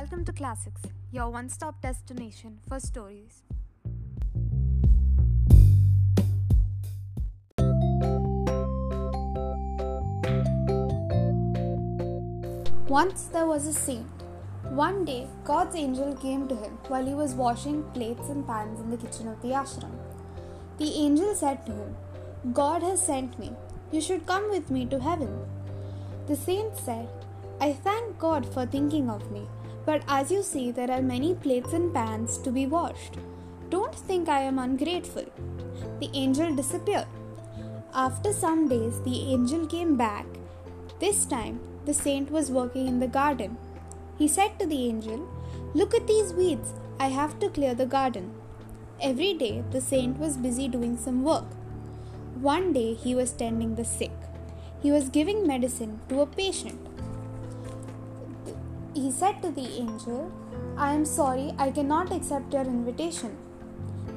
Welcome to Classics, your one stop destination for stories. Once there was a saint. One day, God's angel came to him while he was washing plates and pans in the kitchen of the ashram. The angel said to him, God has sent me. You should come with me to heaven. The saint said, I thank God for thinking of me, but as you see, there are many plates and pans to be washed. Don't think I am ungrateful. The angel disappeared. After some days, the angel came back. This time, the saint was working in the garden. He said to the angel, Look at these weeds. I have to clear the garden. Every day, the saint was busy doing some work. One day, he was tending the sick. He was giving medicine to a patient. He said to the angel, I am sorry, I cannot accept your invitation.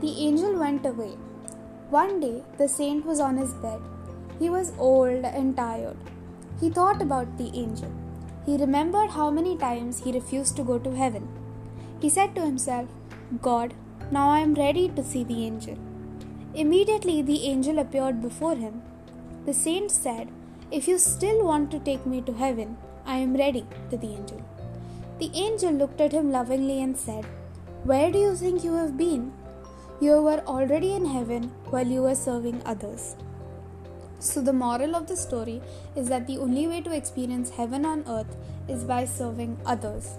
The angel went away. One day, the saint was on his bed. He was old and tired. He thought about the angel. He remembered how many times he refused to go to heaven. He said to himself, God, now I am ready to see the angel. Immediately the angel appeared before him. The saint said, If you still want to take me to heaven, I am ready to the angel. The angel looked at him lovingly and said, Where do you think you have been? You were already in heaven while you were serving others. So, the moral of the story is that the only way to experience heaven on earth is by serving others.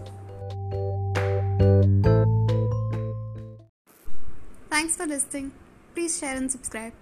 Thanks for listening. Please share and subscribe.